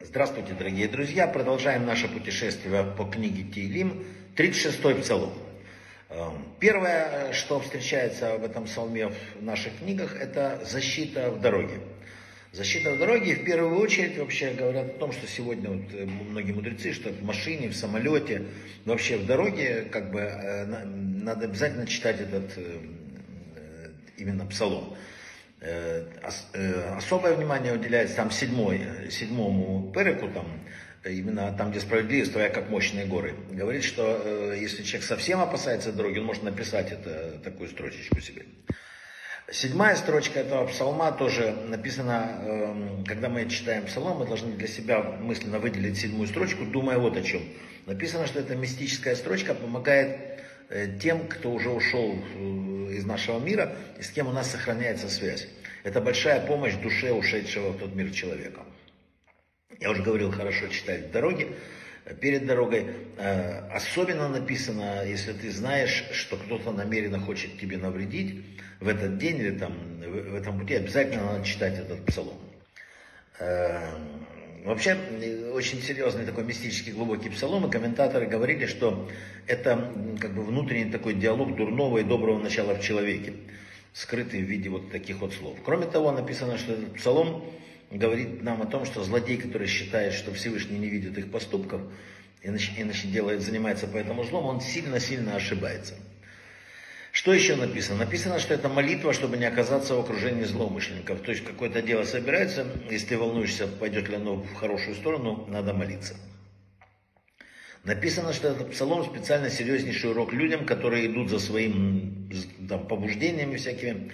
Здравствуйте, дорогие друзья! Продолжаем наше путешествие по книге Тилим, 36-й псалом. Эм, первое, что встречается в этом псалме в наших книгах, это защита в дороге. Защита в дороге, в первую очередь, вообще говорят о том, что сегодня вот э, многие мудрецы, что в машине, в самолете, вообще в дороге, как бы э, надо обязательно читать этот э, именно псалом. Особое внимание уделяется там седьмой, седьмому переку, там, именно там, где справедливость твоя, как мощные горы. Говорит, что если человек совсем опасается дороги, он может написать это, такую строчечку себе. Седьмая строчка этого псалма тоже написана, эм, когда мы читаем псалом, мы должны для себя мысленно выделить седьмую строчку, думая вот о чем. Написано, что эта мистическая строчка помогает э, тем, кто уже ушел э, из нашего мира и с кем у нас сохраняется связь. Это большая помощь душе ушедшего в тот мир человека. Я уже говорил, хорошо читать в дороге, перед дорогой. Э, особенно написано, если ты знаешь, что кто-то намеренно хочет тебе навредить в этот день или там, в этом пути, обязательно надо читать этот псалом. Э, вообще, очень серьезный такой мистический глубокий псалом, и комментаторы говорили, что это как бы внутренний такой диалог дурного и доброго начала в человеке, скрытый в виде вот таких вот слов. Кроме того, написано, что этот псалом говорит нам о том, что злодей, который считает, что Всевышний не видит их поступков, иначе, иначе делает, занимается по этому злом, он сильно-сильно ошибается. Что еще написано? Написано, что это молитва, чтобы не оказаться в окружении злоумышленников. То есть какое-то дело собирается, если ты волнуешься, пойдет ли оно в хорошую сторону, надо молиться. Написано, что это псалом специально серьезнейший урок людям, которые идут за своим там, побуждениями всякими.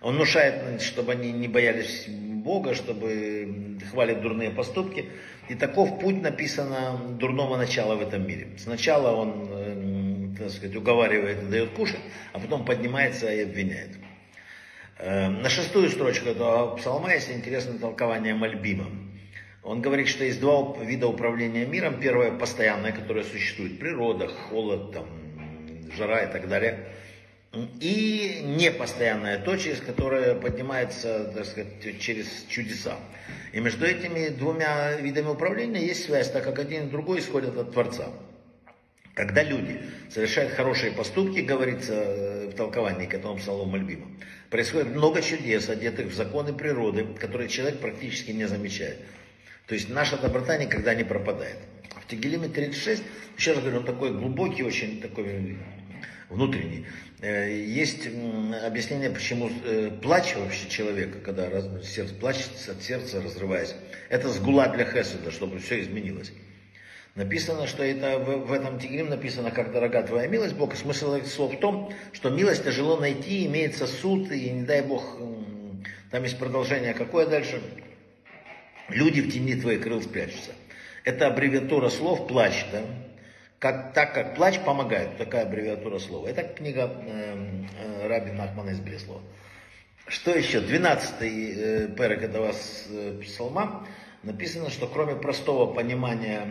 Он внушает, чтобы они не боялись Бога, чтобы хвалить дурные поступки. И таков путь написано дурного начала в этом мире. Сначала он, э, так сказать, уговаривает и дает кушать, а потом поднимается и обвиняет. Э, на шестую строчку этого псалма есть интересное толкование Мальбима. Он говорит, что есть два вида управления миром. Первое постоянное, которое существует. Природа, холод, там, жара и так далее и непостоянная точность, которая поднимается, так сказать, через чудеса. И между этими двумя видами управления есть связь, так как один и другой исходят от Творца. Когда люди совершают хорошие поступки, говорится э, в толковании к этому псалому любимому, происходит много чудес, одетых в законы природы, которые человек практически не замечает. То есть наша доброта никогда не пропадает. В Тегелиме 36, еще раз говорю, он такой глубокий, очень такой внутренний. Э, есть объяснение, почему э, плач вообще человека, когда сердце плачет от сердца, разрываясь, это сгула для Хесуда, чтобы все изменилось. Написано, что это в, в этом Тигрим написано, как дорога твоя милость, Бог. Смысл этих слов в том, что милость тяжело найти, имеется суд, и не дай Бог, там есть продолжение, какое дальше? Люди в тени твоих крыл спрячутся. Это аббревиатура слов плач, да? как, так как плач помогает, такая аббревиатура слова. Это книга э, э, Раби Нахмана из Бреслова. Что еще? 12-й э, перек этого э, псалма написано, что кроме простого понимания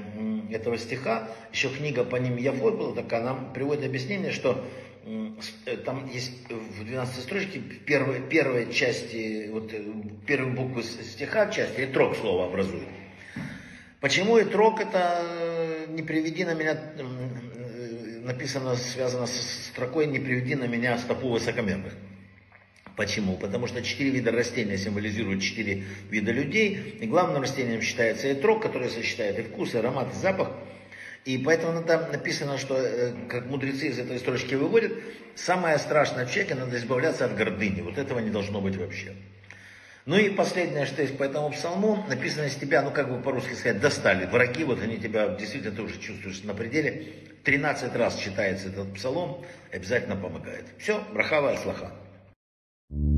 этого стиха, еще книга по ним Яфой была такая, нам приводит объяснение, что э, там есть в 12 строчке первой, первой части, вот э, первую букву стиха, часть, и трог слова образует. Почему и трог это э, не приведи на меня, написано, связано с строкой «не приведи на меня стопу высокомерных». Почему? Потому что четыре вида растения символизируют четыре вида людей. И главным растением считается и трог, который сочетает и вкус, и аромат, и запах. И поэтому там написано, что, э, как мудрецы из этой строчки выводят, самое страшное в человеке, надо избавляться от гордыни. Вот этого не должно быть вообще. Ну и последнее, что есть по этому псалму, написано из тебя, ну как бы по-русски сказать, достали. Враги, вот они тебя, действительно, ты уже чувствуешь на пределе. 13 раз читается этот псалом, обязательно помогает. Все, брахава от слаха.